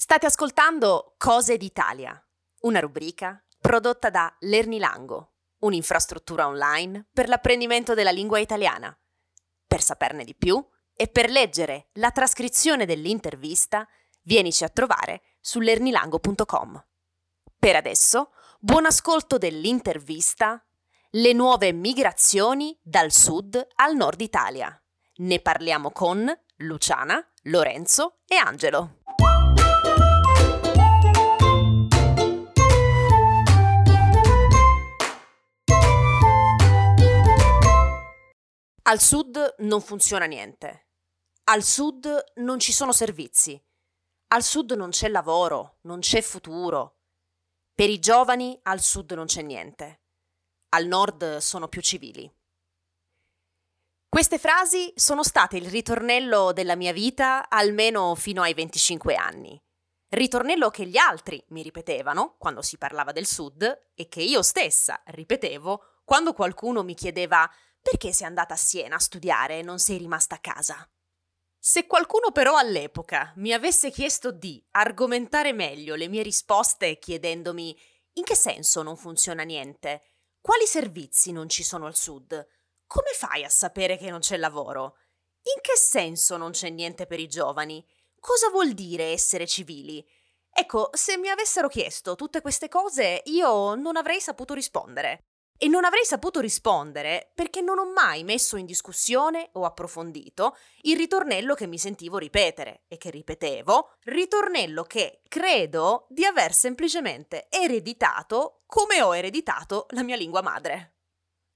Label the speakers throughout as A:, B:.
A: State ascoltando Cose d'Italia, una rubrica prodotta da Lernilango, un'infrastruttura online per l'apprendimento della lingua italiana. Per saperne di più e per leggere la trascrizione dell'intervista, vienici a trovare su lernilango.com. Per adesso, buon ascolto dell'intervista Le nuove migrazioni dal sud al nord Italia. Ne parliamo con Luciana, Lorenzo e Angelo. Al sud non funziona niente. Al sud non ci sono servizi. Al sud non c'è lavoro, non c'è futuro. Per i giovani al sud non c'è niente. Al nord sono più civili. Queste frasi sono state il ritornello della mia vita almeno fino ai 25 anni. Ritornello che gli altri mi ripetevano quando si parlava del sud e che io stessa ripetevo quando qualcuno mi chiedeva perché sei andata a Siena a studiare e non sei rimasta a casa? Se qualcuno però all'epoca mi avesse chiesto di argomentare meglio le mie risposte chiedendomi in che senso non funziona niente, quali servizi non ci sono al sud, come fai a sapere che non c'è lavoro, in che senso non c'è niente per i giovani, cosa vuol dire essere civili, Ecco, se mi avessero chiesto tutte queste cose, io non avrei saputo rispondere. E non avrei saputo rispondere perché non ho mai messo in discussione o approfondito il ritornello che mi sentivo ripetere e che ripetevo, ritornello che credo di aver semplicemente ereditato come ho ereditato la mia lingua madre.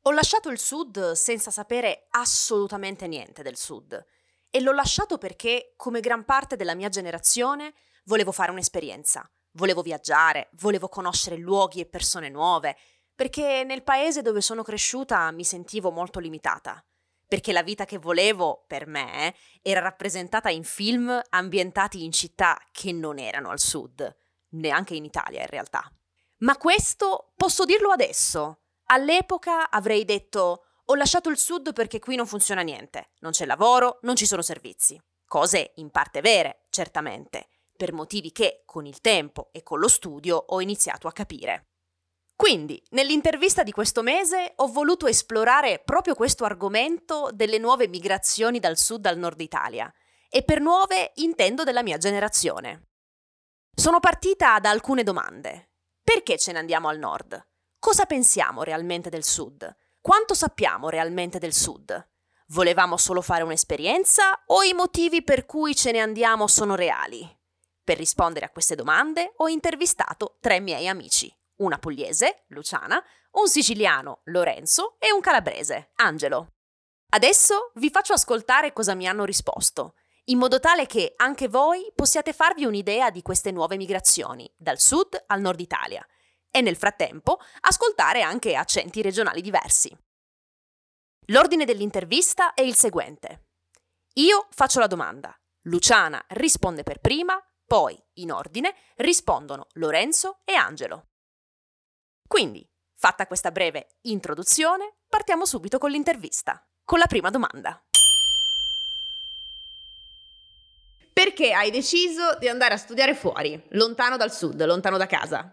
A: Ho lasciato il sud senza sapere assolutamente niente del sud e l'ho lasciato perché, come gran parte della mia generazione, volevo fare un'esperienza, volevo viaggiare, volevo conoscere luoghi e persone nuove, perché nel paese dove sono cresciuta mi sentivo molto limitata, perché la vita che volevo, per me, era rappresentata in film ambientati in città che non erano al sud, neanche in Italia in realtà. Ma questo posso dirlo adesso. All'epoca avrei detto ho lasciato il sud perché qui non funziona niente, non c'è lavoro, non ci sono servizi. Cose in parte vere, certamente, per motivi che con il tempo e con lo studio ho iniziato a capire. Quindi, nell'intervista di questo mese ho voluto esplorare proprio questo argomento delle nuove migrazioni dal sud al nord Italia. E per nuove intendo della mia generazione. Sono partita da alcune domande. Perché ce ne andiamo al nord? Cosa pensiamo realmente del sud? Quanto sappiamo realmente del sud? Volevamo solo fare un'esperienza o i motivi per cui ce ne andiamo sono reali? Per rispondere a queste domande ho intervistato tre miei amici una pugliese, Luciana, un siciliano, Lorenzo, e un calabrese, Angelo. Adesso vi faccio ascoltare cosa mi hanno risposto, in modo tale che anche voi possiate farvi un'idea di queste nuove migrazioni, dal sud al nord Italia, e nel frattempo ascoltare anche accenti regionali diversi. L'ordine dell'intervista è il seguente. Io faccio la domanda, Luciana risponde per prima, poi, in ordine, rispondono Lorenzo e Angelo. Quindi, fatta questa breve introduzione, partiamo subito con l'intervista, con la prima domanda. Perché hai deciso di andare a studiare fuori, lontano dal sud, lontano da casa?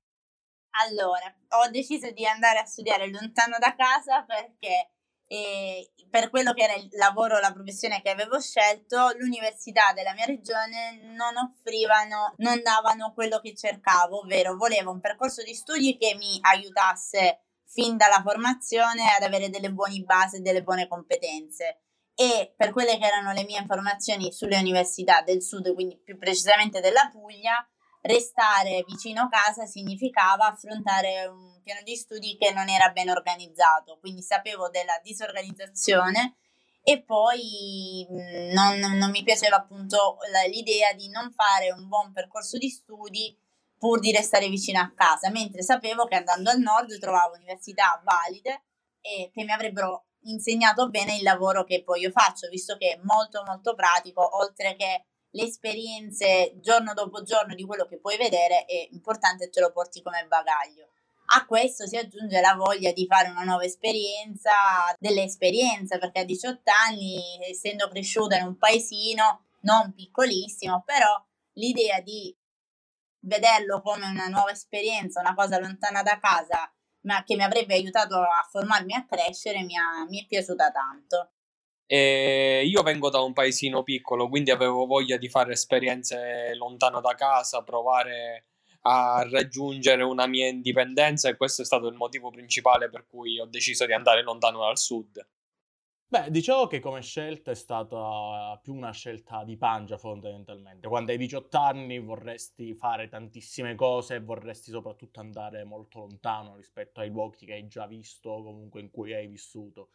B: Allora, ho deciso di andare a studiare lontano da casa perché e per quello che era il lavoro, la professione che avevo scelto, l'università della mia regione non offrivano, non davano quello che cercavo, ovvero volevo un percorso di studi che mi aiutasse fin dalla formazione ad avere delle buone basi e delle buone competenze. E per quelle che erano le mie informazioni sulle università del sud, quindi più precisamente della Puglia, restare vicino casa significava affrontare un piano di studi che non era ben organizzato, quindi sapevo della disorganizzazione e poi non, non mi piaceva appunto l'idea di non fare un buon percorso di studi pur di restare vicino a casa, mentre sapevo che andando al nord trovavo università valide e che mi avrebbero insegnato bene il lavoro che poi io faccio, visto che è molto molto pratico, oltre che le esperienze giorno dopo giorno di quello che puoi vedere è importante te lo porti come bagaglio. A questo si aggiunge la voglia di fare una nuova esperienza, dell'esperienza, perché a 18 anni, essendo cresciuta in un paesino non piccolissimo, però l'idea di vederlo come una nuova esperienza, una cosa lontana da casa, ma che mi avrebbe aiutato a formarmi a crescere, mi, ha, mi è piaciuta tanto.
C: E io vengo da un paesino piccolo, quindi avevo voglia di fare esperienze lontano da casa, provare a raggiungere una mia indipendenza e questo è stato il motivo principale per cui ho deciso di andare lontano dal sud.
D: Beh, diciamo che come scelta è stata più una scelta di pancia fondamentalmente. Quando hai 18 anni vorresti fare tantissime cose e vorresti soprattutto andare molto lontano rispetto ai luoghi che hai già visto o comunque in cui hai vissuto.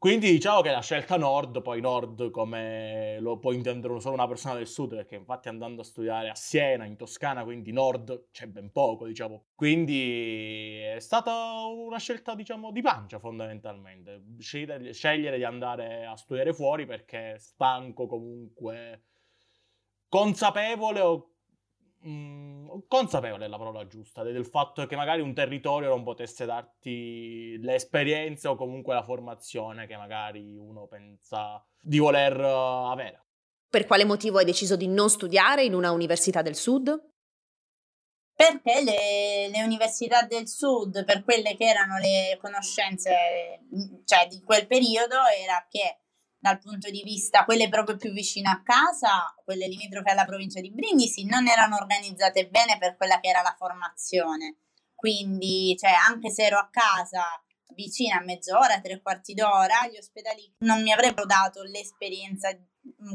D: Quindi diciamo che la scelta nord, poi nord come lo può intendere solo una persona del sud, perché infatti andando a studiare a Siena, in Toscana, quindi nord c'è ben poco, diciamo. Quindi è stata una scelta, diciamo, di pancia fondamentalmente. Scegliere, scegliere di andare a studiare fuori perché stanco comunque, consapevole o Mm, consapevole è la parola giusta del fatto che magari un territorio non potesse darti le esperienze o comunque la formazione che magari uno pensa di voler uh, avere.
A: Per quale motivo hai deciso di non studiare in una università del sud?
B: Perché le, le università del sud, per quelle che erano le conoscenze cioè, di quel periodo, era che dal punto di vista, quelle proprio più vicine a casa, quelle limitrofe alla provincia di Brindisi, non erano organizzate bene per quella che era la formazione. Quindi, cioè, anche se ero a casa vicina a mezz'ora, tre quarti d'ora, gli ospedali non mi avrebbero dato l'esperienza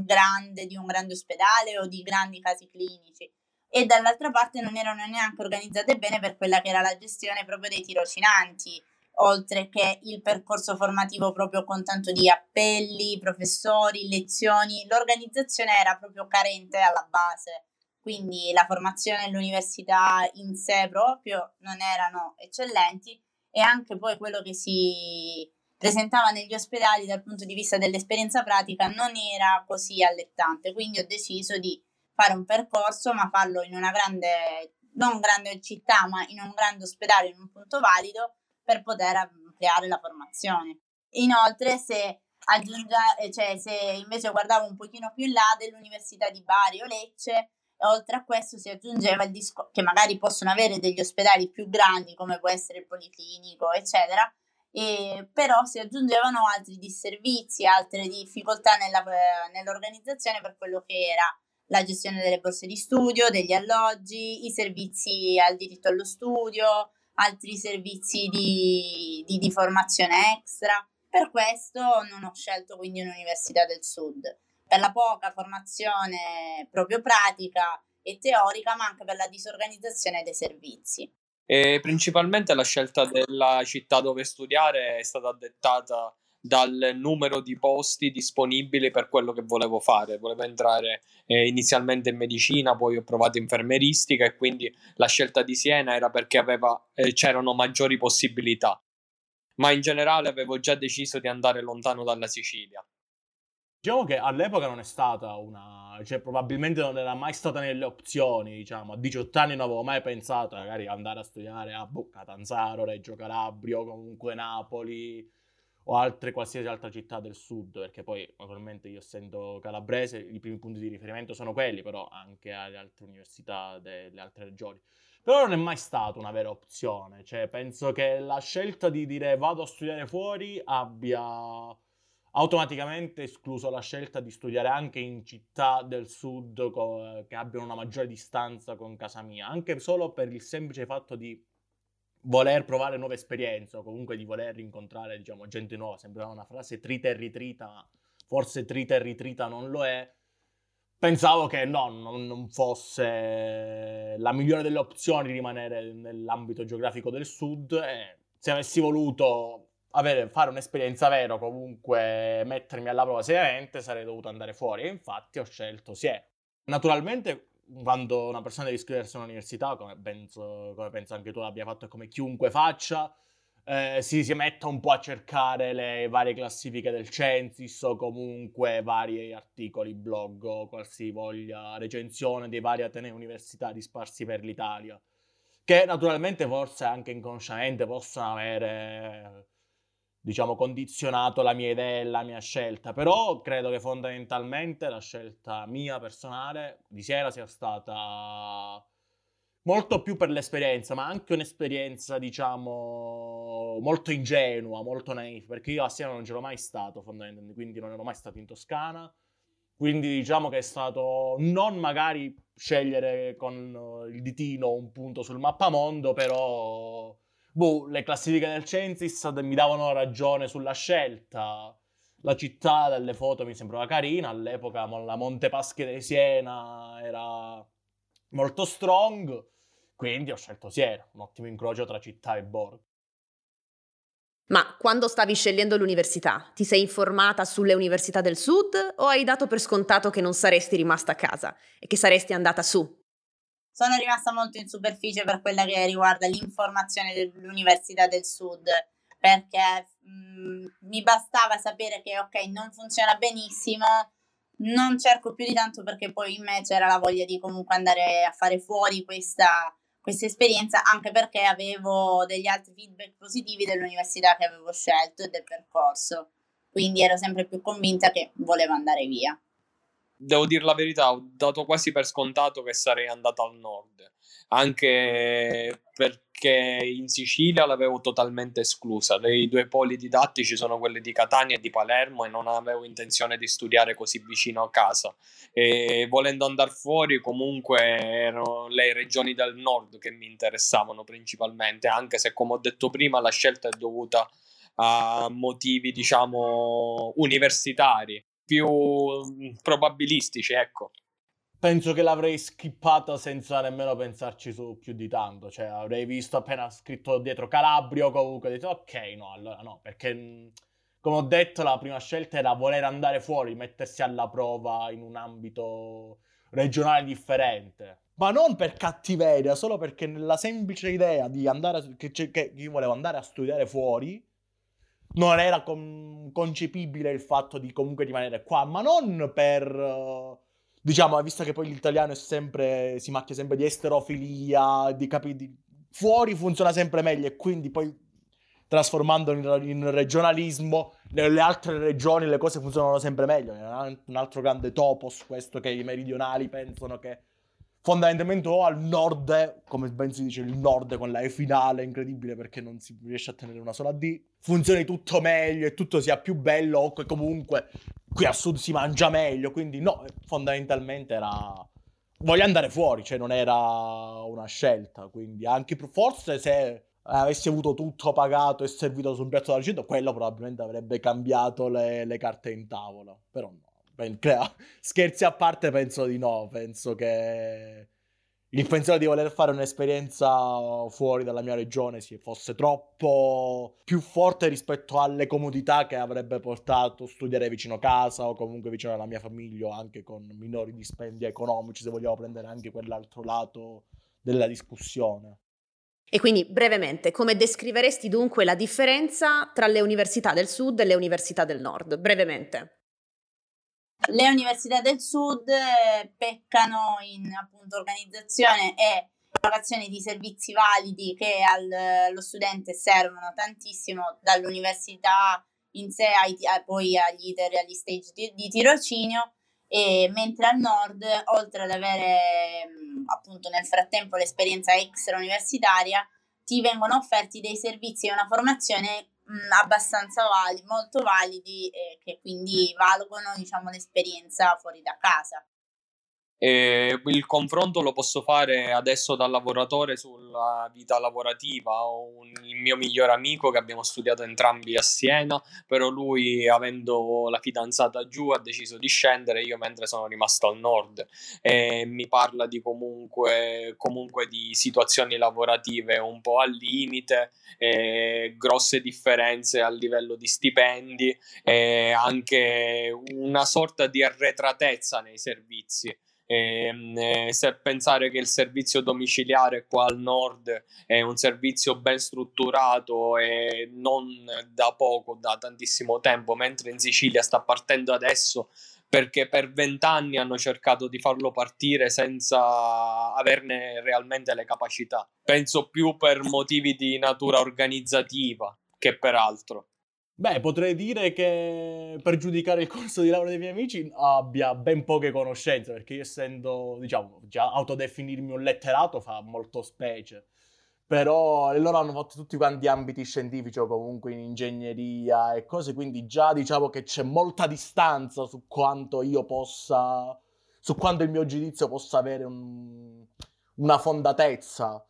B: grande di un grande ospedale o di grandi casi clinici. E dall'altra parte non erano neanche organizzate bene per quella che era la gestione proprio dei tirocinanti oltre che il percorso formativo proprio con tanto di appelli, professori, lezioni, l'organizzazione era proprio carente alla base, quindi la formazione all'università in sé proprio non erano eccellenti e anche poi quello che si presentava negli ospedali dal punto di vista dell'esperienza pratica non era così allettante, quindi ho deciso di fare un percorso ma farlo in una grande, non grande città ma in un grande ospedale, in un punto valido per poter ampliare la formazione. Inoltre, se aggiunge, cioè se invece guardavo un pochino più in là dell'Università di Bari o Lecce, oltre a questo si aggiungeva il discorso che magari possono avere degli ospedali più grandi come può essere il Policlinico, eccetera, e però si aggiungevano altri disservizi, altre difficoltà nella, nell'organizzazione per quello che era la gestione delle borse di studio, degli alloggi, i servizi al diritto allo studio, altri servizi di, di, di formazione extra. Per questo non ho scelto quindi un'università del sud, per la poca formazione proprio pratica e teorica, ma anche per la disorganizzazione dei servizi.
C: E principalmente la scelta della città dove studiare è stata dettata dal numero di posti disponibili per quello che volevo fare. Volevo entrare eh, inizialmente in medicina, poi ho provato infermeristica e quindi la scelta di Siena era perché aveva, eh, c'erano maggiori possibilità. Ma in generale avevo già deciso di andare lontano dalla Sicilia.
D: Diciamo che all'epoca non è stata una, cioè probabilmente non era mai stata nelle opzioni, diciamo, a 18 anni non avevo mai pensato magari andare a studiare a Catanzaro, Reggio Calabria comunque Napoli, o altre qualsiasi altra città del sud, perché poi naturalmente io essendo calabrese i primi punti di riferimento sono quelli, però anche alle altre università delle altre regioni. Però non è mai stata una vera opzione, cioè penso che la scelta di dire vado a studiare fuori abbia automaticamente escluso la scelta di studiare anche in città del sud co- che abbiano una maggiore distanza con casa mia, anche solo per il semplice fatto di voler provare nuove esperienze o comunque di voler incontrare, diciamo, gente nuova. Sembrava una frase trita e ritrita, ma forse trita e ritrita non lo è. Pensavo che no, non, fosse la migliore delle opzioni rimanere nell'ambito geografico del sud e se avessi voluto avere, fare un'esperienza vera o comunque mettermi alla prova seriamente sarei dovuto andare fuori e infatti ho scelto Siena. Naturalmente quando una persona deve iscriversi all'università, come penso, come penso anche tu abbia fatto e come chiunque faccia, eh, si, si metta un po' a cercare le varie classifiche del Censis o comunque vari articoli, blog o qualsivoglia recensione dei vari atenei universitari sparsi per l'Italia, che naturalmente forse anche inconsciamente possono avere diciamo, condizionato la mia idea e la mia scelta, però credo che fondamentalmente la scelta mia personale di sera sia stata molto più per l'esperienza, ma anche un'esperienza, diciamo, molto ingenua, molto naif, perché io a Siena non ce l'ho mai stato, fondamentalmente, quindi non ero mai stato in Toscana. Quindi diciamo che è stato non magari scegliere con il ditino un punto sul mappamondo, però boh, le classifiche del Censis mi davano ragione sulla scelta. La città dalle foto mi sembrava carina, all'epoca la Montepaschi di Siena era molto strong, quindi ho scelto Siena, un ottimo incrocio tra città e borgo.
A: Ma quando stavi scegliendo l'università, ti sei informata sulle università del sud o hai dato per scontato che non saresti rimasta a casa e che saresti andata su?
B: Sono rimasta molto in superficie per quella che riguarda l'informazione dell'università del sud, perché mh, mm, mi bastava sapere che ok, non funziona benissimo, non cerco più di tanto perché poi in me c'era la voglia di comunque andare a fare fuori questa questa esperienza anche perché avevo degli altri feedback positivi dell'università che avevo scelto e del percorso. Quindi ero sempre più convinta che volevo andare via.
C: Devo dire la verità, ho dato quasi per scontato che sarei andata al nord, anche per che in Sicilia l'avevo totalmente esclusa. I due poli didattici sono quelli di Catania e di Palermo e non avevo intenzione di studiare così vicino a casa. E volendo andare fuori, comunque erano le regioni del nord che mi interessavano principalmente, anche se come ho detto prima la scelta è dovuta a motivi, diciamo, universitari, più probabilistici, ecco
D: penso che l'avrei skippata senza nemmeno pensarci su più di tanto. Cioè, avrei visto appena scritto dietro Calabrio, comunque ho detto ok, no, allora no, perché come ho detto la prima scelta era voler andare fuori, mettersi alla prova in un ambito regionale differente. Ma non per cattiveria, solo perché nella semplice idea di andare, che, che io volevo andare a studiare fuori, non era con, concepibile il fatto di comunque rimanere qua, ma non per... Uh, diciamo, visto che poi l'italiano è sempre, si macchia sempre di esterofilia, di capire, fuori funziona sempre meglio e quindi poi trasformandolo in, in, regionalismo, nelle altre regioni le cose funzionano sempre meglio. È un altro grande topos questo che i meridionali pensano che fondamentalmente o al nord, come ben si dice il nord con la E finale, incredibile perché non si riesce a tenere una sola D, funzioni tutto meglio e tutto sia più bello o comunque qui a sud si mangia meglio, quindi no, fondamentalmente era voglio andare fuori, cioè non era una scelta, quindi anche forse se avessi avuto tutto pagato e servito su un piatto d'argento, quello probabilmente avrebbe cambiato le, le carte in tavola, però no. Scherzi a parte, penso di no. Penso che il pensiero di voler fare un'esperienza fuori dalla mia regione fosse troppo più forte rispetto alle comodità che avrebbe portato studiare vicino casa o comunque vicino alla mia famiglia, anche con minori dispendi economici, se vogliamo prendere anche quell'altro lato della discussione.
A: E quindi brevemente, come descriveresti dunque la differenza tra le università del sud e le università del nord? Brevemente.
B: Le università del sud eh, peccano in appunto organizzazione e erogazione di servizi validi che al, allo studente servono tantissimo dall'università in sé ai, poi agli iter e agli stage di, di tirocinio. E mentre al nord oltre ad avere appunto nel frattempo l'esperienza extra universitaria ti vengono offerti dei servizi e una formazione abbastanza validi, molto validi e che quindi valgono diciamo, l'esperienza fuori da casa.
C: E il confronto lo posso fare adesso da lavoratore sulla vita lavorativa. Ho un, il mio migliore amico che abbiamo studiato entrambi a Siena, però lui, avendo la fidanzata giù, ha deciso di scendere. Io, mentre sono rimasto al nord, e mi parla di comunque, comunque di situazioni lavorative un po' al limite, grosse differenze a livello di stipendi e anche una sorta di arretratezza nei servizi. E, ehm, eh, se pensare che il servizio domiciliare qua al nord è un servizio ben strutturato e non da poco, da tantissimo tempo, mentre in Sicilia sta partendo adesso perché per vent'anni hanno cercato di farlo partire senza averne realmente le capacità. Penso più per motivi di natura organizzativa che per altro.
D: Beh, potrei dire che per giudicare il corso di laurea dei miei amici abbia ben poche conoscenze, perché io essendo, diciamo, già autodefinirmi un letterato fa molto specie. Però loro hanno fatto tutti quanti ambiti scientifici o comunque in ingegneria e cose, quindi già diciamo che c'è molta distanza su quanto io possa, su quanto il mio giudizio possa avere un, una fondatezza.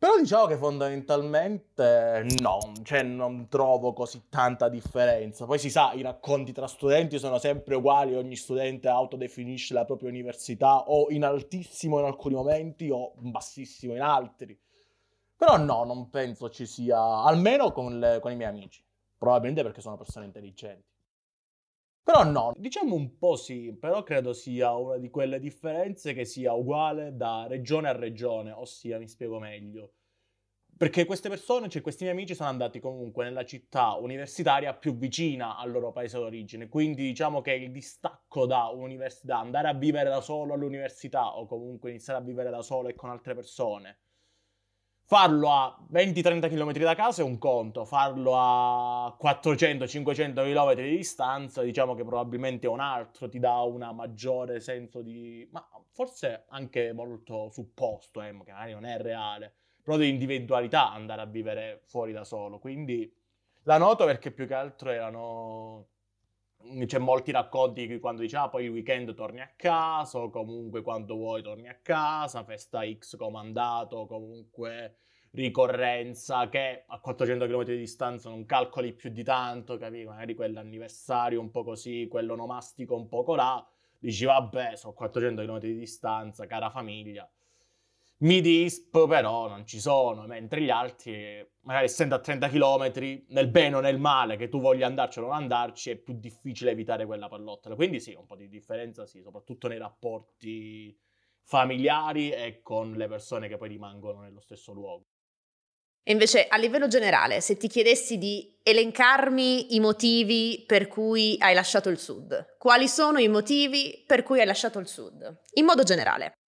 D: Però diciamo che fondamentalmente no, cioè non trovo così tanta differenza. Poi si sa, i racconti tra studenti sono sempre uguali, ogni studente autodefinisce la propria università o in altissimo in alcuni momenti o bassissimo in altri. Però no, non penso ci sia, almeno con, le, con i miei amici. Probabilmente perché sono persone intelligenti. Però no, diciamo un po' sì, però credo sia una di quelle differenze che sia uguale da regione a regione, ossia mi spiego meglio. Perché queste persone, cioè questi miei amici, sono andati comunque nella città universitaria più vicina al loro paese d'origine. Quindi diciamo che il distacco da un'università, andare a vivere da solo all'università o comunque iniziare a vivere da solo e con altre persone, Farlo a 20-30 km da casa è un conto, farlo a 400-500 km di distanza, diciamo che probabilmente è un altro, ti dà un maggiore senso di... ma forse anche molto supposto, eh, che magari non è reale, però di individualità andare a vivere fuori da solo. Quindi la noto perché più che altro erano... C'è molti racconti quando dice, ah, poi il weekend torni a casa, o comunque quando vuoi torni a casa, festa X comandato, comunque ricorrenza che a 400 km di distanza non calcoli più di tanto, capi? Magari quell'anniversario un po' così, quello nomastico un po' là, dici vabbè, sono 400 km di distanza, cara famiglia. Mi disp però non ci sono, mentre gli altri, magari essendo a 30 km, nel bene o nel male, che tu voglia andarci o non andarci, è più difficile evitare quella pallottola. Quindi sì, un po' di differenza sì, soprattutto nei rapporti familiari e con le persone che poi rimangono nello stesso luogo.
A: E invece a livello generale, se ti chiedessi di elencarmi i motivi per cui hai lasciato il Sud, quali sono i motivi per cui hai lasciato il Sud? In modo generale.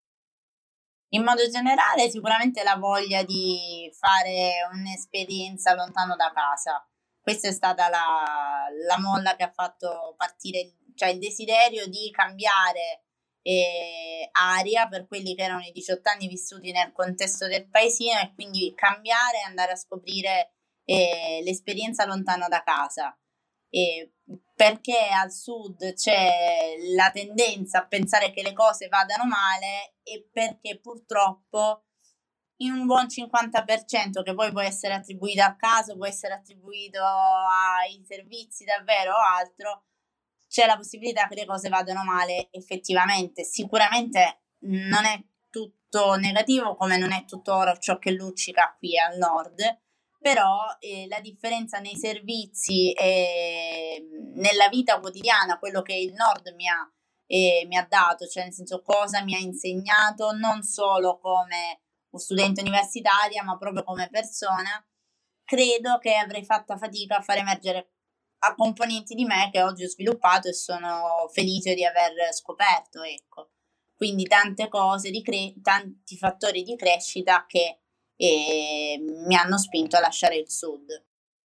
B: In modo generale sicuramente la voglia di fare un'esperienza lontano da casa. Questa è stata la, la molla che ha fatto partire, cioè il desiderio di cambiare eh, aria per quelli che erano i 18 anni vissuti nel contesto del paesino e quindi cambiare e andare a scoprire eh, l'esperienza lontano da casa. Eh, perché al sud c'è la tendenza a pensare che le cose vadano male e perché purtroppo in un buon 50% che poi può essere attribuito al caso, può essere attribuito ai servizi davvero o altro, c'è la possibilità che le cose vadano male effettivamente. Sicuramente non è tutto negativo come non è tutto oro ciò che luccica qui al nord, però eh, la differenza nei servizi e nella vita quotidiana, quello che il nord mi ha, eh, mi ha dato, cioè nel senso cosa mi ha insegnato non solo come studente universitaria, ma proprio come persona, credo che avrei fatto fatica a far emergere a componenti di me che oggi ho sviluppato e sono felice di aver scoperto, ecco. Quindi tante cose, cre- tanti fattori di crescita che eh, mi hanno spinto a lasciare il sud.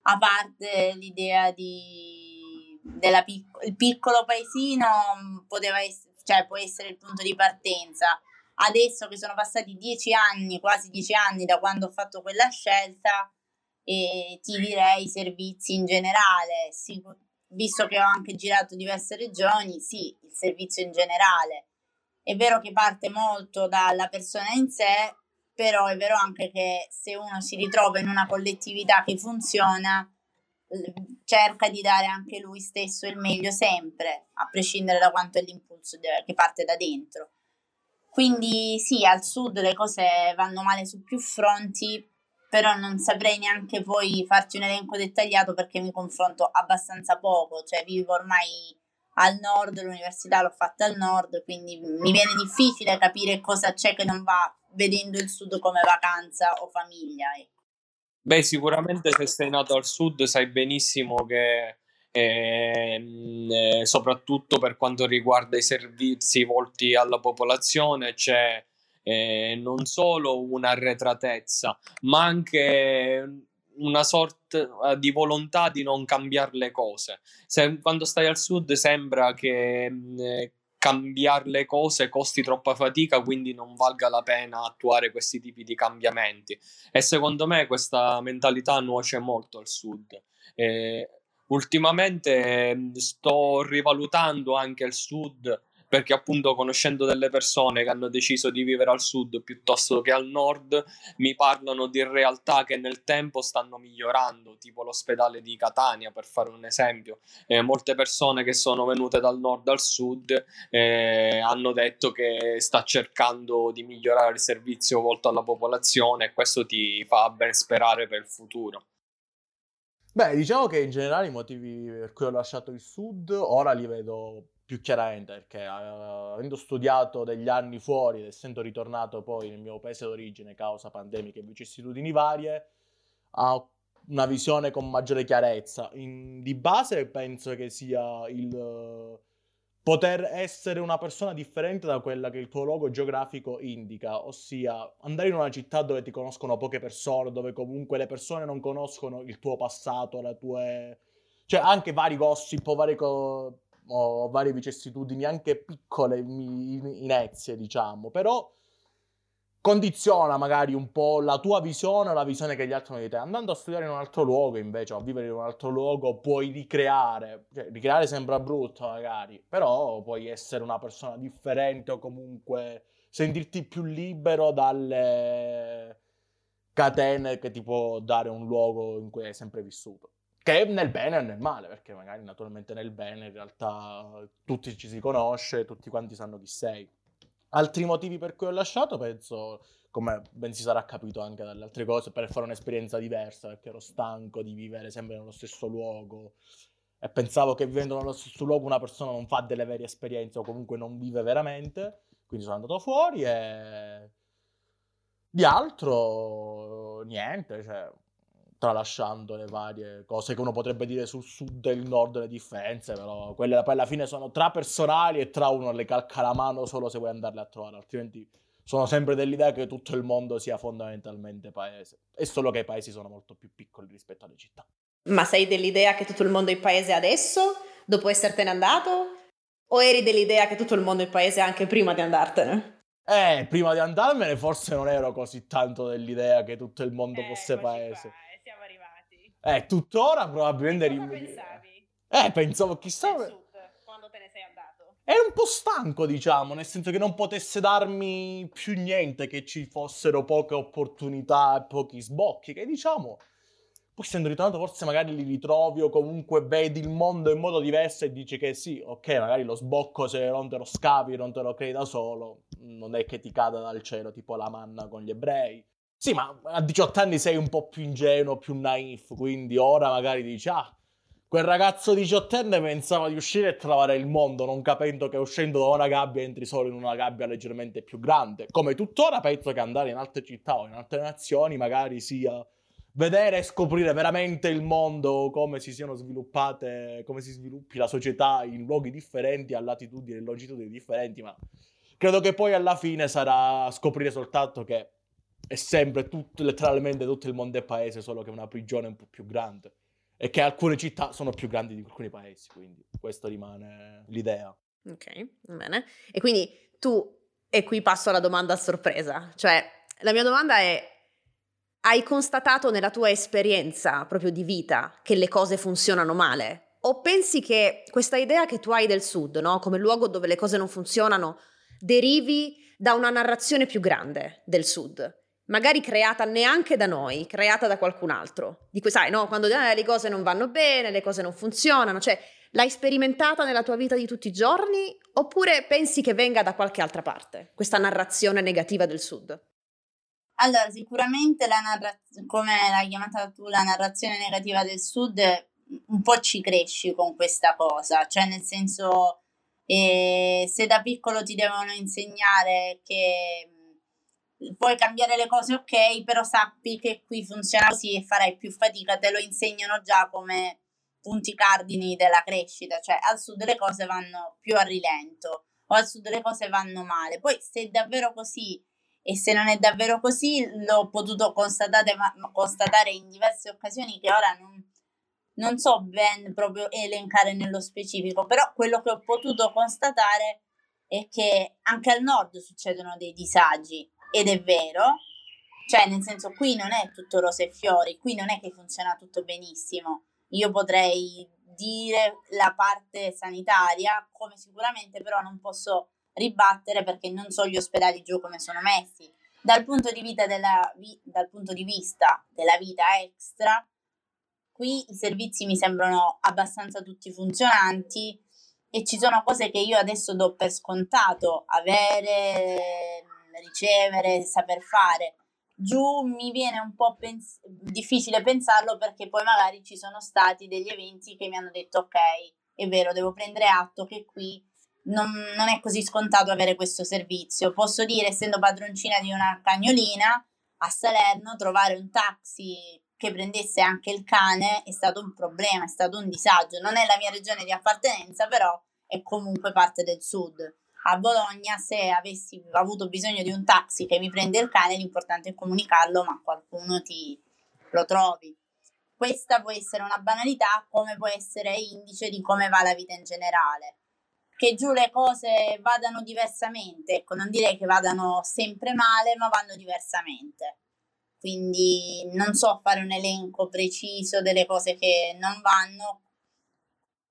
B: A parte l'idea di, della pic- il piccolo paesino mm, poteva essere, cioè può essere il punto di partenza. Adesso che sono passati dieci anni, quasi dieci anni da quando ho fatto quella scelta, e ti direi i servizi in generale, sì, visto che ho anche girato diverse regioni, sì, il servizio in generale. È vero che parte molto dalla persona in sé, però è vero anche che se uno si ritrova in una collettività che funziona, cerca di dare anche lui stesso il meglio sempre, a prescindere da quanto è l'impulso che parte da dentro. Quindi sì, al sud le cose vanno male su più fronti, però non saprei neanche poi farti un elenco dettagliato perché mi confronto abbastanza poco, cioè vivo ormai al nord, l'università l'ho fatta al nord, quindi mi viene difficile capire cosa c'è che non va vedendo il sud come vacanza o famiglia. Ecco.
C: Beh, sicuramente se sei nato al sud sai benissimo che ehm, eh, soprattutto per quanto riguarda i servizi volti alla popolazione c'è eh, non solo un'arretratezza, ma anche una sorta di volontà di non cambiare le cose. Se, quando stai al sud sembra che eh, cambiare le cose costi troppa fatica, quindi non valga la pena attuare questi tipi di cambiamenti. E secondo me questa mentalità nuoce molto al sud. Eh, ultimamente sto rivalutando anche il sud perché appunto conoscendo delle persone che hanno deciso di vivere al sud piuttosto che al nord, mi parlano di realtà che nel tempo stanno migliorando, tipo l'ospedale di Catania per fare un esempio. Eh, molte persone che sono venute dal nord al sud eh, hanno detto che sta cercando di migliorare il servizio volto alla popolazione e questo ti fa ben sperare per il futuro.
D: Beh, diciamo che in generale i motivi per cui ho lasciato il sud ora li vedo più chiaramente perché uh, avendo studiato degli anni fuori ed essendo ritornato poi nel mio paese d'origine causa pandemiche e vicissitudini varie, ho una visione con maggiore chiarezza. In, di base penso che sia il uh, poter essere una persona differente da quella che il tuo luogo geografico indica, ossia andare in una città dove ti conoscono poche persone, dove comunque le persone non conoscono il tuo passato, le tue... cioè anche vari gossip varie cose ho varie vicissitudini, anche piccole inezie, diciamo, però condiziona magari un po' la tua visione o la visione che gli altri hanno di te. Andando a studiare in un altro luogo, invece, o a vivere in un altro luogo, puoi ricreare, cioè ricreare sembra brutto magari, però puoi essere una persona differente o comunque sentirti più libero dalle catene che ti può dare un luogo in cui hai sempre vissuto. Che nel bene e nel male, perché magari naturalmente nel bene in realtà tutti ci si conosce, tutti quanti sanno chi sei. Altri motivi per cui ho lasciato, penso, come ben si sarà capito anche dalle altre cose, per fare un'esperienza diversa, perché ero stanco di vivere sempre nello stesso luogo e pensavo che vivendo nello stesso luogo una persona non fa delle vere esperienze o comunque non vive veramente, quindi sono andato fuori e di altro niente, cioè tralasciando le varie cose che uno potrebbe dire sul sud e il nord le differenze, però quelle poi alla fine sono tra personali e tra uno le calca la mano solo se vuoi andarle a trovare, altrimenti sono sempre dell'idea che tutto il mondo sia fondamentalmente paese. È solo che i paesi sono molto più piccoli rispetto alle città.
A: Ma sei dell'idea che tutto il mondo è paese adesso, dopo essertene andato? O eri dell'idea che tutto il mondo è paese anche prima di andartene?
D: Eh, prima di andarmene forse non ero così tanto dell'idea che tutto il mondo eh, fosse paese. Qua eh, tuttora probabilmente...
A: Cosa pensavi?
D: Eh, pensavo chissà...
A: Del sud, quando te ne sei andato?
D: Ero un po' stanco, diciamo, nel senso che non potesse darmi più niente, che ci fossero poche opportunità e pochi sbocchi, che diciamo... Poi essendo ritornato forse magari li ritrovi o comunque vedi il mondo in modo diverso e dici che sì, ok, magari lo sbocco se non te lo scavi, non te lo crei da solo, non è che ti cada dal cielo tipo la manna con gli ebrei. Sì, ma a 18 anni sei un po' più ingenuo, più naif, quindi ora magari dici, ah, quel ragazzo diciottenne pensava di uscire e trovare il mondo, non capendo che uscendo da una gabbia entri solo in una gabbia leggermente più grande. Come tuttora penso che andare in altre città o in altre nazioni magari sia vedere e scoprire veramente il mondo, come si siano sviluppate, come si sviluppi la società in luoghi differenti, a latitudini e longitudini differenti, ma credo che poi alla fine sarà scoprire soltanto che è sempre tutto, letteralmente tutto il mondo è paese, solo che è una prigione un po' più grande. E che alcune città sono più grandi di alcuni paesi, quindi questo rimane l'idea.
A: Ok, bene. E quindi tu, e qui passo alla domanda a sorpresa, cioè la mia domanda è, hai constatato nella tua esperienza proprio di vita che le cose funzionano male? O pensi che questa idea che tu hai del sud, no? come luogo dove le cose non funzionano, derivi da una narrazione più grande del sud? Magari creata neanche da noi, creata da qualcun altro. Di sai, no? Quando eh, le cose non vanno bene, le cose non funzionano, cioè l'hai sperimentata nella tua vita di tutti i giorni oppure pensi che venga da qualche altra parte, questa narrazione negativa del Sud?
B: Allora, sicuramente la narrazione, come l'hai chiamata tu, la narrazione negativa del Sud, un po' ci cresci con questa cosa, cioè nel senso, eh, se da piccolo ti devono insegnare che puoi cambiare le cose ok, però sappi che qui funziona così e farai più fatica, te lo insegnano già come punti cardini della crescita, cioè al sud le cose vanno più a rilento o al sud le cose vanno male. Poi se è davvero così e se non è davvero così l'ho potuto constatare, constatare in diverse occasioni che ora non, non so ben proprio elencare nello specifico, però quello che ho potuto constatare è che anche al nord succedono dei disagi ed è vero, cioè nel senso qui non è tutto rose e fiori, qui non è che funziona tutto benissimo. Io potrei dire la parte sanitaria, come sicuramente però non posso ribattere perché non so gli ospedali giù come sono messi. Dal punto di, vita della, dal punto di vista della vita extra, qui i servizi mi sembrano abbastanza tutti funzionanti e ci sono cose che io adesso do per scontato, avere, ricevere, saper fare. Giù mi viene un po' pens- difficile pensarlo perché poi magari ci sono stati degli eventi che mi hanno detto ok, è vero, devo prendere atto che qui non, non, è così scontato avere questo servizio. Posso dire, essendo padroncina di una cagnolina, a Salerno trovare un taxi che prendesse anche il cane è stato un problema, è stato un disagio. Non è la mia regione di appartenenza, però è comunque parte del sud. A Bologna, se avessi avuto bisogno di un taxi che mi prende il cane, l'importante è comunicarlo, ma qualcuno ti lo trovi. Questa può essere una banalità, come può essere indice di come va la vita in generale che giù le cose vadano diversamente, ecco, non direi che vadano sempre male, ma vanno diversamente. Quindi non so fare un elenco preciso delle cose che non vanno,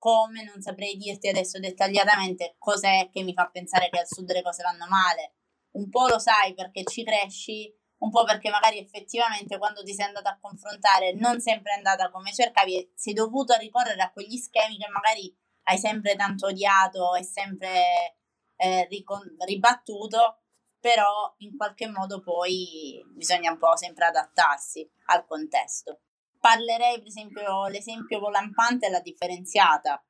B: come non saprei dirti adesso dettagliatamente cos'è che mi fa pensare che al sud le cose vanno male. Un po' lo sai perché ci cresci, un po' perché magari effettivamente quando ti sei andata a confrontare non sempre è andata come cercavi, sei dovuto ricorrere a quegli schemi che magari hai sempre tanto odiato e sempre eh, ricon- ribattuto, però in qualche modo poi bisogna un po' sempre adattarsi al contesto. Parlerei per esempio, l'esempio lampante è la differenziata,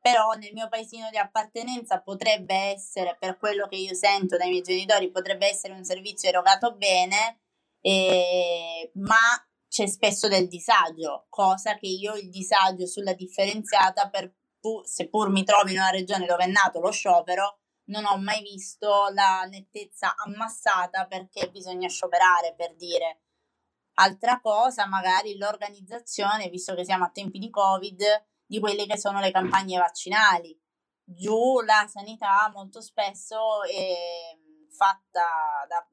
B: però nel mio paesino di appartenenza potrebbe essere, per quello che io sento dai miei genitori, potrebbe essere un servizio erogato bene, eh, ma c'è spesso del disagio, cosa che io il disagio sulla differenziata per tu, seppur mi trovi in una regione dove è nato lo sciopero, non ho mai visto la nettezza ammassata perché bisogna scioperare per dire. Altra cosa, magari l'organizzazione, visto che siamo a tempi di Covid, di quelle che sono le campagne vaccinali. Giù la sanità molto spesso è fatta da,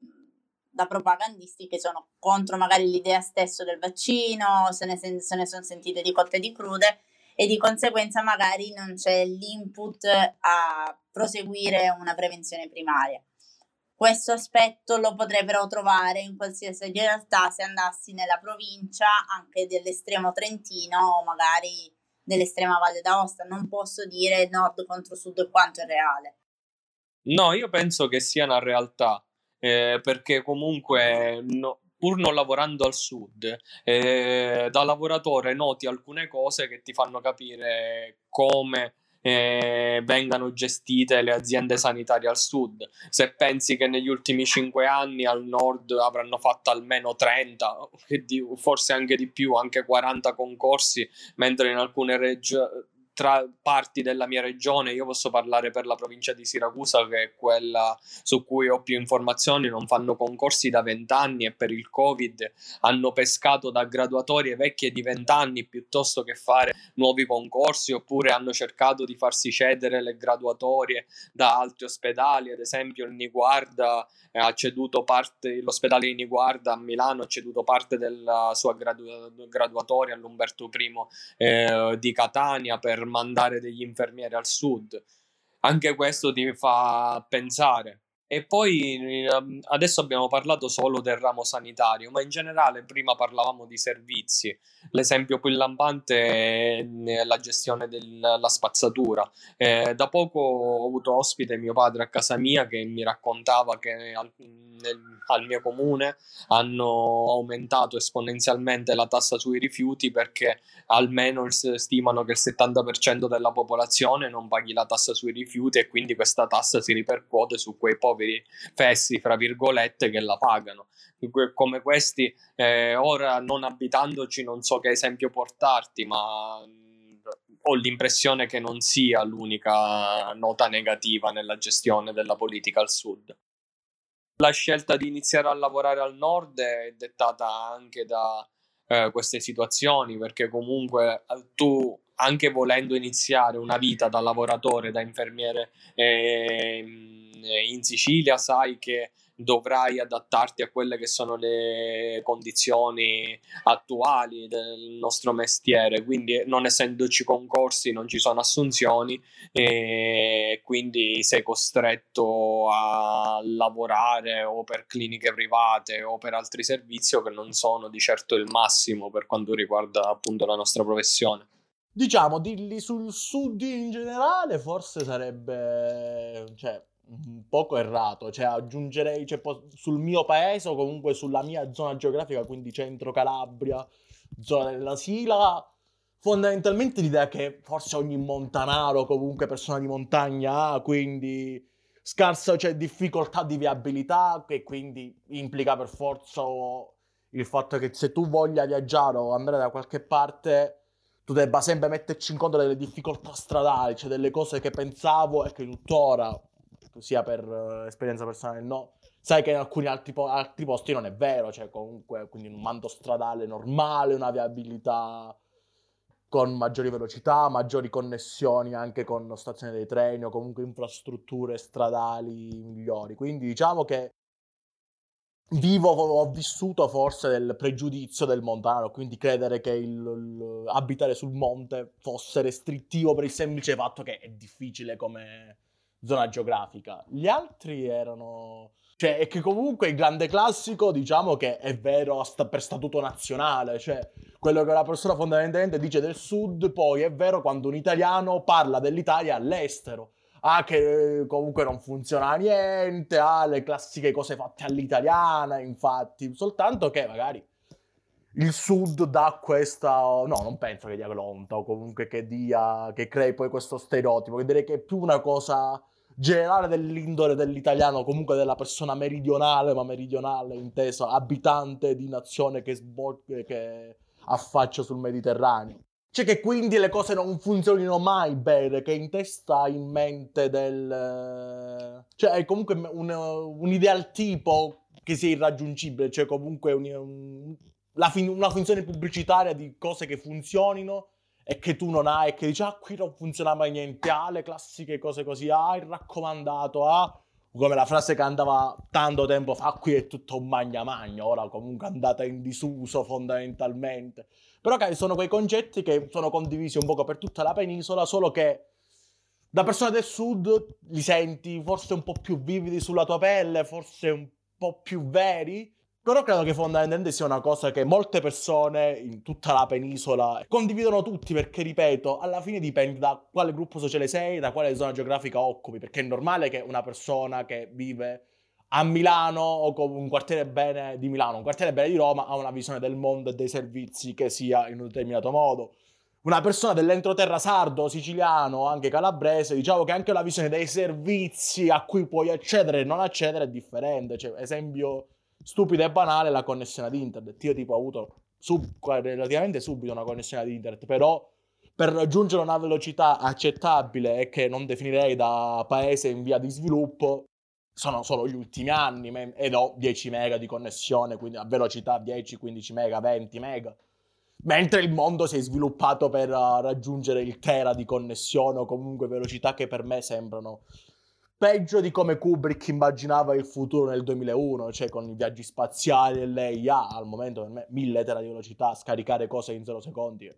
B: da propagandisti che sono contro magari l'idea stessa del vaccino, se ne, se ne sono sentite di cotte e di crude e di conseguenza magari non c'è l'input a proseguire una prevenzione primaria. Questo aspetto lo potrebbero trovare in qualsiasi realtà se andassi nella provincia anche dell'estremo Trentino o magari dell'estrema Valle d'Aosta. Non posso dire nord contro sud quanto è reale.
C: No, io penso che sia una realtà, eh, perché comunque no, pur non lavorando al sud, eh, da lavoratore noti alcune cose che ti fanno capire come eh, vengano gestite le aziende sanitarie al sud. Se pensi che negli ultimi cinque anni al nord avranno fatto almeno 30, forse anche di più, anche 40 concorsi, mentre in alcune regioni tra parti della mia regione, io posso parlare per la provincia di Siracusa, che è quella su cui ho più informazioni, non fanno concorsi da vent'anni e per il Covid hanno pescato da graduatorie vecchie di vent'anni piuttosto che fare nuovi concorsi, oppure hanno cercato di farsi cedere le graduatorie da altri ospedali, ad esempio il Niguarda ha ceduto parte, l'ospedale di Niguarda a Milano ha ceduto parte della sua gradu- graduatoria all'Umberto I eh, di Catania per mandare degli infermieri al sud. Anche questo ti fa pensare. E poi ehm, adesso abbiamo parlato solo del ramo sanitario, ma in generale prima parlavamo di servizi. L'esempio più lampante è la gestione della spazzatura. Eh, da poco ho avuto ospite mio padre a casa mia che mi raccontava che al, nel, al mio comune hanno aumentato esponenzialmente la tassa sui rifiuti perché almeno stimano che il 70% della popolazione non paghi la tassa sui rifiuti e quindi questa tassa si ripercuote su quei poveri poveri fessi, fra virgolette, che la pagano. Come questi, eh, ora non abitandoci, non so che esempio portarti, ma mm, ho l'impressione che non sia l'unica nota negativa nella gestione della politica al sud. La scelta di iniziare a lavorare al nord è dettata anche da eh, queste situazioni, perché comunque eh, tu, anche volendo iniziare una vita da lavoratore, da infermiere eh, in Sicilia, sai che dovrai adattarti a quelle che sono le condizioni attuali del nostro mestiere, quindi non essendoci concorsi non ci sono assunzioni e quindi sei costretto a lavorare o per cliniche private o per altri servizi che non sono di certo il massimo per quanto riguarda appunto la nostra professione.
D: Diciamo, dirli sul sud in generale forse sarebbe... Cioè, un poco errato, cioè aggiungerei cioè, sul mio paese o comunque sulla mia zona geografica, quindi centro Calabria, zona della Sila, fondamentalmente l'idea che forse ogni montanaro, comunque persona di montagna ha, quindi scarsa cioè, difficoltà di viabilità, che quindi implica per forza il fatto che se tu voglia viaggiare o andare da qualche parte tu debba sempre metterci in conto delle difficoltà stradali, cioè delle cose che pensavo e che tuttora sia per uh, esperienza personale no. Sai che in alcuni altri, po- altri, posti non è vero, cioè comunque quindi un manto stradale normale, una viabilità con maggiori velocità, maggiori connessioni anche con stazioni dei treni o comunque infrastrutture stradali migliori. Quindi diciamo che vivo, ho vissuto forse del pregiudizio del montano, quindi credere che il, il, abitare sul monte fosse restrittivo per il semplice fatto che è difficile come zona geografica. Gli altri erano... Cioè, è che comunque il grande classico, diciamo che è vero per statuto nazionale, cioè quello che una persona fondamentalmente dice del sud, poi è vero quando un italiano parla dell'Italia all'estero. Ah, che comunque non funziona niente, ah, le classiche cose fatte all'italiana, infatti, soltanto che magari il sud dà questa no non penso che dia l'onta o comunque che dia che crei poi questo stereotipo che direi che è più una cosa generale dell'indole dell'italiano comunque della persona meridionale ma meridionale intesa abitante di nazione che, sbol- che affaccia sul Mediterraneo cioè che quindi le cose non funzionino mai bene, che in testa ha in mente del... Cioè è comunque un, un ideal tipo che sia irraggiungibile, cioè comunque un, un, fin- una funzione pubblicitaria di cose che funzionino e che tu non hai e che dici ah qui non funziona mai niente, ah le classiche cose così, ah il raccomandato, ah come la frase che andava tanto tempo fa, qui è tutto un magna magna, ora comunque andata in disuso fondamentalmente. Però sono quei concetti che sono condivisi un po' per tutta la penisola, solo che da persona del sud li senti forse un po' più vividi sulla tua pelle, forse un po' più veri, però credo che fondamentalmente sia una cosa che molte persone in tutta la penisola condividono tutti perché, ripeto, alla fine dipende da quale gruppo sociale sei, da quale zona geografica occupi, perché è normale che una persona che vive a Milano o con un quartiere bene di Milano, un quartiere bene di Roma ha una visione del mondo e dei servizi che sia in un determinato modo. Una persona dell'entroterra sardo, siciliano, anche calabrese, diciamo che anche la visione dei servizi a cui puoi accedere e non accedere è differente. Cioè, esempio stupida e banale la connessione ad internet. Io tipo ho avuto sub, relativamente subito una connessione ad internet, però per raggiungere una velocità accettabile e che non definirei da paese in via di sviluppo, sono solo gli ultimi anni ed ho 10 mega di connessione, quindi a velocità 10, 15 mega, 20 mega. Mentre il mondo si è sviluppato per raggiungere il tera di connessione o comunque velocità che per me sembrano peggio di come Kubrick immaginava il futuro nel 2001, cioè con i viaggi spaziali e lei ha al momento per me 1000 tera di velocità, scaricare cose in 0 secondi,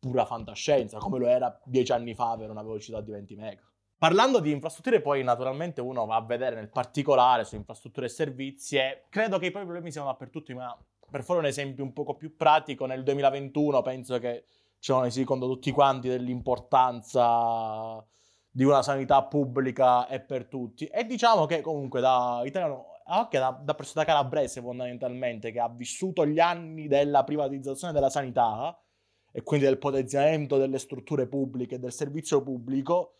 D: pura fantascienza, come lo era 10 anni fa per una velocità di 20 mega. Parlando di infrastrutture, poi naturalmente uno va a vedere nel particolare su infrastrutture e servizi e credo che i problemi siano dappertutto, ma per fare un esempio un poco più pratico, nel 2021 penso che ci sono resi conto tutti quanti dell'importanza di una sanità pubblica e per tutti. E diciamo che comunque da italiano, anche da, da persona calabrese fondamentalmente, che ha vissuto gli anni della privatizzazione della sanità e quindi del potenziamento delle strutture pubbliche e del servizio pubblico,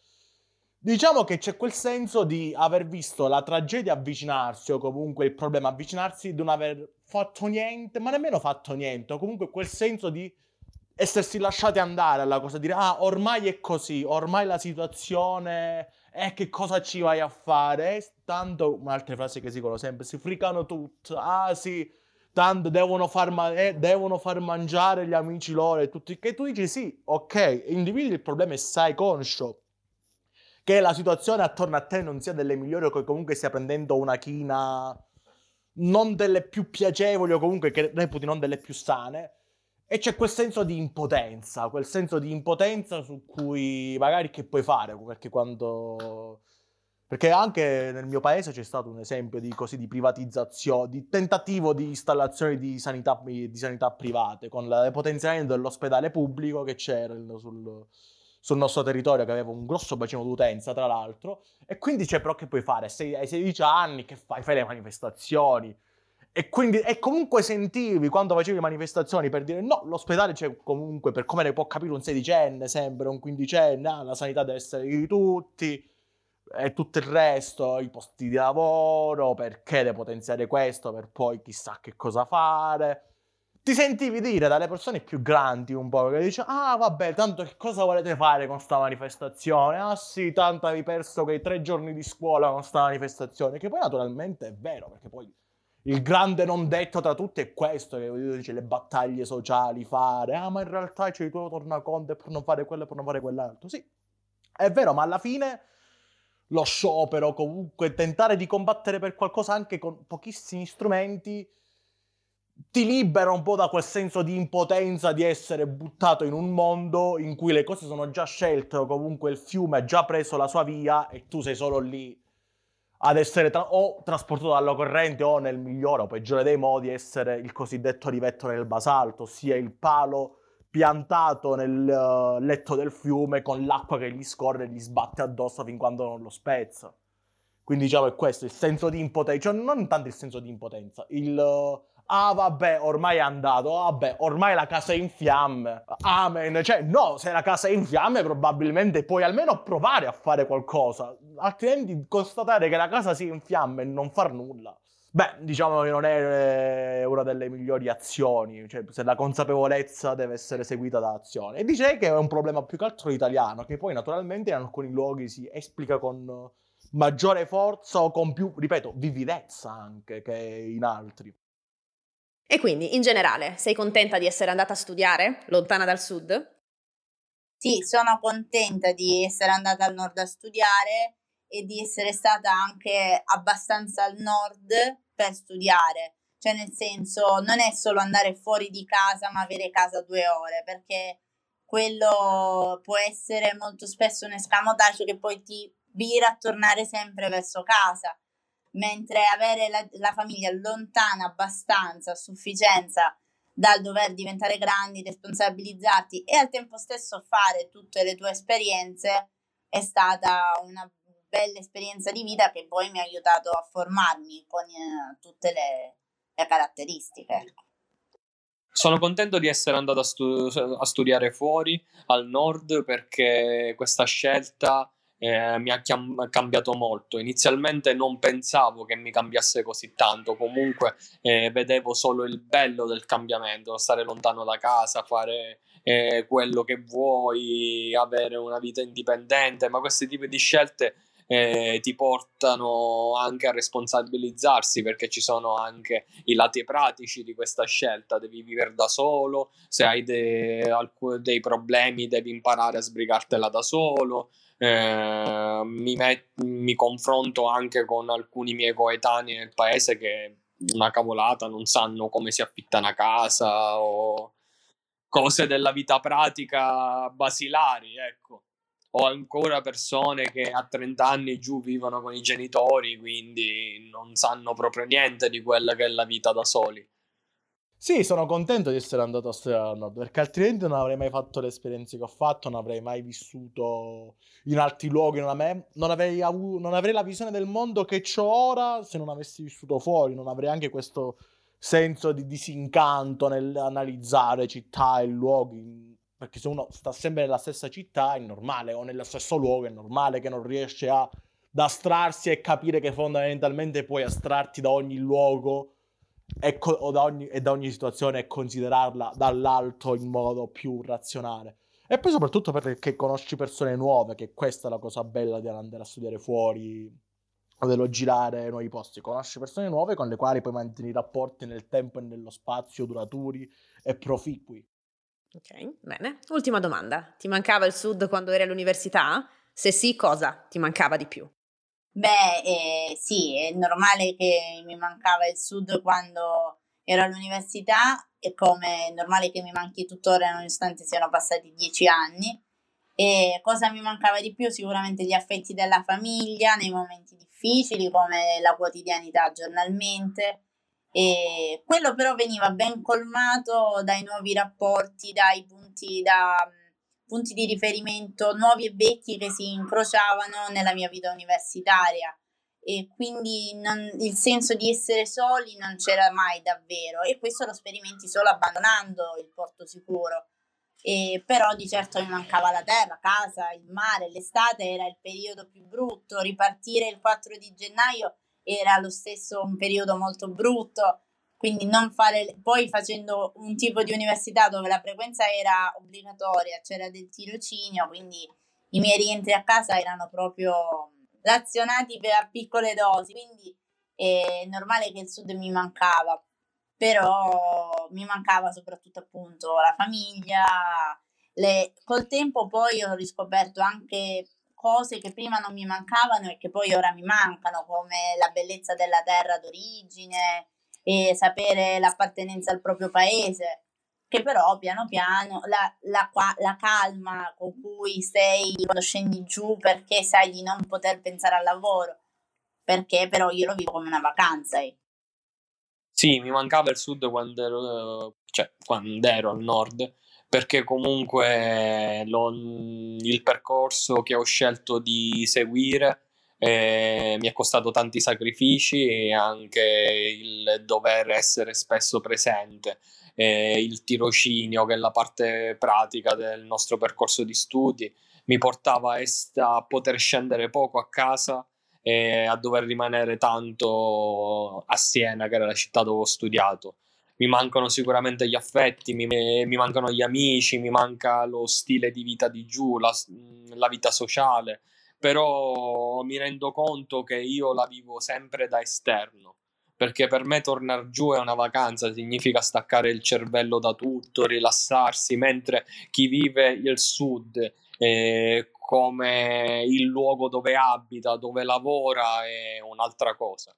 D: diciamo che c'è quel senso di aver visto la tragedia avvicinarsi o comunque il problema avvicinarsi di non aver fatto niente, ma nemmeno fatto niente, o comunque quel senso di essersi lasciati andare alla cosa, dire ah ormai è così, ormai la situazione E che cosa ci vai a fare? Tanto, un'altra frase che si conosce sempre, si fricano tutti. Ah sì, tanto devono far, ma- eh, devono far mangiare gli amici loro e tutti. Che tu dici sì, ok, individui il problema e sai conscio che la situazione attorno a te non sia delle migliori o che comunque stia prendendo una china non delle più piacevoli o comunque che reputi non delle più sane. E c'è quel senso di impotenza, quel senso di impotenza su cui magari che puoi fare, perché quando... Perché anche nel mio paese c'è stato un esempio di, così, di privatizzazione, di tentativo di installazione di sanità, di sanità private, con il potenziamento dell'ospedale pubblico che c'era sul, sul nostro territorio, che aveva un grosso bacino d'utenza, tra l'altro. E quindi c'è però che puoi fare? Sei, hai 16 anni, che fai? Fai le manifestazioni. E quindi, e comunque sentivi quando facevi le manifestazioni per dire no, l'ospedale c'è comunque, per come ne può capire un sedicenne, sempre un quindicenne, ah, la sanità deve essere di tutti e tutto il resto, i posti di lavoro, perché depotenziare questo per poi chissà che cosa fare ti sentivi dire dalle persone più grandi un po' che dice ah vabbè tanto che cosa volete fare con sta manifestazione? Ah sì tanto avevi perso quei tre giorni di scuola con sta manifestazione. Che poi naturalmente è vero perché poi il grande non detto tra tutti è questo che dice le battaglie sociali fare. Ah ma in realtà c'è il tuo tornaconto per non fare quello e per non fare quell'altro. Sì è vero ma alla fine lo sciopero comunque tentare di combattere per qualcosa anche con pochissimi strumenti ti libera un po' da quel senso di impotenza di essere buttato in un mondo in cui le cose sono già scelte o comunque il fiume ha già preso la sua via e tu sei solo lì ad essere tra- o trasportato dalla corrente o nel migliore o peggiore dei modi essere il cosiddetto rivetto nel basalto, ossia il palo piantato nel uh, letto del fiume con l'acqua che gli scorre e gli sbatte addosso fin quando non lo spezza. Quindi diciamo è questo, il senso di impotenza, cioè non tanto il senso di impotenza, il... Uh, ah vabbè, ormai è andato, ah, vabbè, ormai la casa è in fiamme, amen, cioè no, se la casa è in fiamme probabilmente puoi almeno provare a fare qualcosa, altrimenti constatare che la casa sia in fiamme e non far nulla. Beh, diciamo che non è eh, una delle migliori azioni, cioè se la consapevolezza deve essere seguita da azione. E direi che è un problema più che altro italiano, che poi naturalmente in alcuni luoghi si esplica con maggiore forza o con più, ripeto, vividezza anche che in altri.
A: E quindi, in generale, sei contenta di essere andata a studiare lontana dal sud?
B: Sì, sono contenta di essere andata al nord a studiare e di essere stata anche abbastanza al nord per studiare. Cioè, nel senso, non è solo andare fuori di casa, ma avere casa due ore, perché quello può essere molto spesso un escamotage che poi ti vira a tornare sempre verso casa mentre avere la, la famiglia lontana abbastanza, a sufficienza dal dover diventare grandi, responsabilizzarti e al tempo stesso fare tutte le tue esperienze è stata una bella esperienza di vita che poi mi ha aiutato a formarmi con eh, tutte le, le caratteristiche. Ecco.
C: Sono contento di essere andato a, stu- a, studiare fuori, al nord, perché questa scelta eh, mi ha chiam- cambiato molto. Inizialmente non pensavo che mi cambiasse così tanto, comunque eh, vedevo solo il bello del cambiamento, stare lontano da casa, fare eh, quello che vuoi, avere una vita indipendente, ma questi tipi di scelte eh, ti portano anche a responsabilizzarsi perché ci sono anche i lati pratici di questa scelta. Devi vivere da solo, se hai de- alc- dei problemi devi imparare a sbrigartela da solo. Eh, mi, met- mi confronto anche con alcuni miei coetanei nel paese che una cavolata non sanno come si affitta una casa o cose della vita pratica basilari, ecco. Ho ancora persone che a 30 anni giù vivono con i genitori, quindi non sanno proprio niente di quella che è la vita da soli.
D: Sì, sono contento di essere andato a studiare al nord, perché altrimenti non avrei mai fatto le esperienze che ho fatto, non avrei mai vissuto in altri luoghi, non, ame- non, avrei, avuto, non avrei la visione del mondo che ho ora se non avessi vissuto fuori, non avrei anche questo senso di disincanto nell'analizzare città e luoghi, perché se uno sta sempre nella stessa città è normale, o nello stesso luogo è normale che non riesce ad astrarsi e capire che fondamentalmente puoi astrarti da ogni luogo e, co- da ogni, e da ogni situazione e considerarla dall'alto in modo più razionale. E poi soprattutto perché conosci persone nuove, che questa è la cosa bella di andare a studiare fuori o dello girare nuovi posti. Conosci persone nuove con le quali puoi mantenere rapporti nel tempo e nello spazio duraturi e proficui.
A: Ok, bene. Ultima domanda. Ti mancava il sud quando eri all'università? Se sì, cosa ti mancava di più?
B: Beh, eh, sì, è normale che mi mancava il sud quando ero all'università e come è normale che mi manchi tuttora nonostante siano passati dieci anni. E cosa mi mancava di più? Sicuramente gli affetti della famiglia nei momenti difficili come la quotidianità giornalmente. E quello però veniva ben colmato dai nuovi rapporti, dai punti, da, punti di riferimento nuovi e vecchi che si incrociavano nella mia vita universitaria. E quindi non, il senso di essere soli non c'era mai davvero. E questo lo sperimenti solo abbandonando il porto sicuro. E però di certo mi mancava la terra, casa, il mare, l'estate era il periodo più brutto, ripartire il 4 di gennaio era lo stesso un periodo molto brutto, quindi non fare, poi facendo un tipo di università dove la frequenza era obbligatoria, c'era del tirocinio, quindi i miei rientri a casa erano proprio razionati per piccole dosi, quindi è normale che il sud mi mancava, però mi mancava soprattutto appunto la famiglia. Le... Col tempo poi ho riscoperto anche cose che prima non mi mancavano e che poi ora mi mancano, come la bellezza della terra d'origine e sapere l'appartenenza al proprio paese che però piano piano la, la, la, calma con cui sei quando scendi giù perché sai di non poter pensare al lavoro, perché però io lo vivo come una vacanza. Eh.
C: Sì, mi mancava il sud quando ero, cioè, quando ero al nord, perché comunque lo, il percorso che ho scelto di seguire eh, mi è costato tanti sacrifici e anche il dover essere spesso presente eh, il tirocinio, che è la parte pratica del nostro percorso di studi, mi portava a poter scendere poco a casa e a dover rimanere tanto a Siena, che era la città dove ho studiato. Mi mancano sicuramente gli affetti, mi, mi mancano gli amici, mi manca lo stile di vita di giù, la, la vita sociale, però mi rendo conto che io la vivo sempre da esterno perché per me tornare giù è una vacanza, significa staccare il cervello da tutto, rilassarsi, mentre chi vive il sud eh, come il luogo dove abita, dove lavora è un'altra cosa.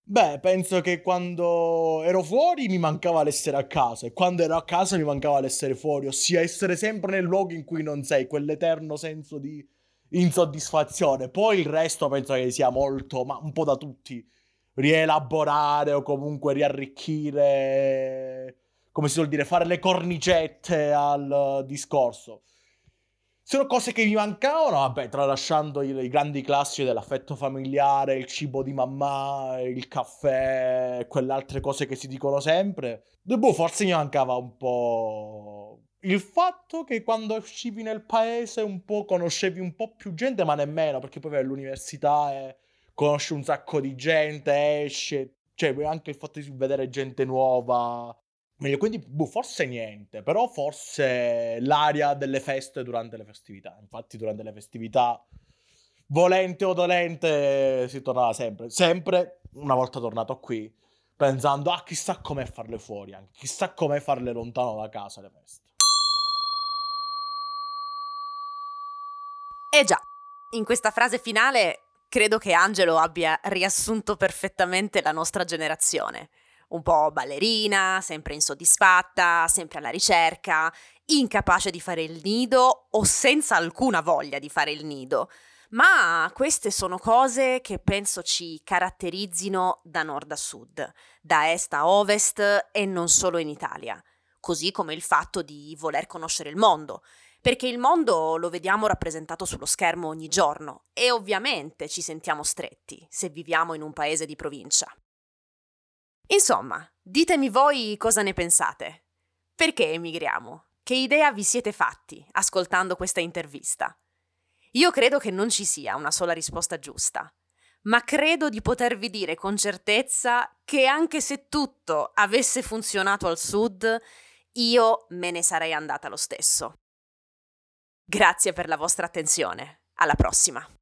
D: Beh, penso che quando ero fuori mi mancava l'essere a casa e quando ero a casa mi mancava l'essere fuori, ossia essere sempre nel luogo in cui non sei, quell'eterno senso di insoddisfazione. Poi il resto penso che sia molto, ma un po' da tutti rielaborare o comunque riarricchire, come si vuol dire, fare le cornicette al discorso. Sono cose che mi mancavano, vabbè, tralasciando i, i grandi classici dell'affetto familiare, il cibo di mamma, il caffè, quelle altre cose che si dicono sempre. Boh, forse mi mancava un po' il fatto che quando uscivi nel paese un po' conoscevi un po' più gente, ma nemmeno, perché poi vai all'università e conosci un sacco di gente, esce, cioè anche il fatto di vedere gente nuova. Quindi, boh, forse niente, però forse l'aria delle feste durante le festività. Infatti, durante le festività, volente o dolente, si tornava sempre. Sempre, una volta tornato qui, pensando, ah, chissà com'è farle fuori, anche. chissà com'è farle lontano da casa le feste.
A: Eh già, in questa frase finale credo che Angelo abbia riassunto perfettamente la nostra generazione. Un po' ballerina, sempre insoddisfatta, sempre alla ricerca, incapace di fare il nido o senza alcuna voglia di fare il nido. Ma queste sono cose che penso ci caratterizzino da nord a sud, da est a ovest e non solo in Italia, così come il fatto di voler conoscere il mondo, perché il mondo lo vediamo rappresentato sullo schermo ogni giorno e ovviamente ci sentiamo stretti se viviamo in un paese di provincia. Insomma, ditemi voi cosa ne pensate. Perché emigriamo? Che idea vi siete fatti ascoltando questa intervista? Io credo che non ci sia una sola risposta giusta, ma credo di potervi dire con certezza che anche se tutto avesse funzionato al sud, io me ne sarei andata lo stesso. Grazie per la vostra attenzione. Alla prossima.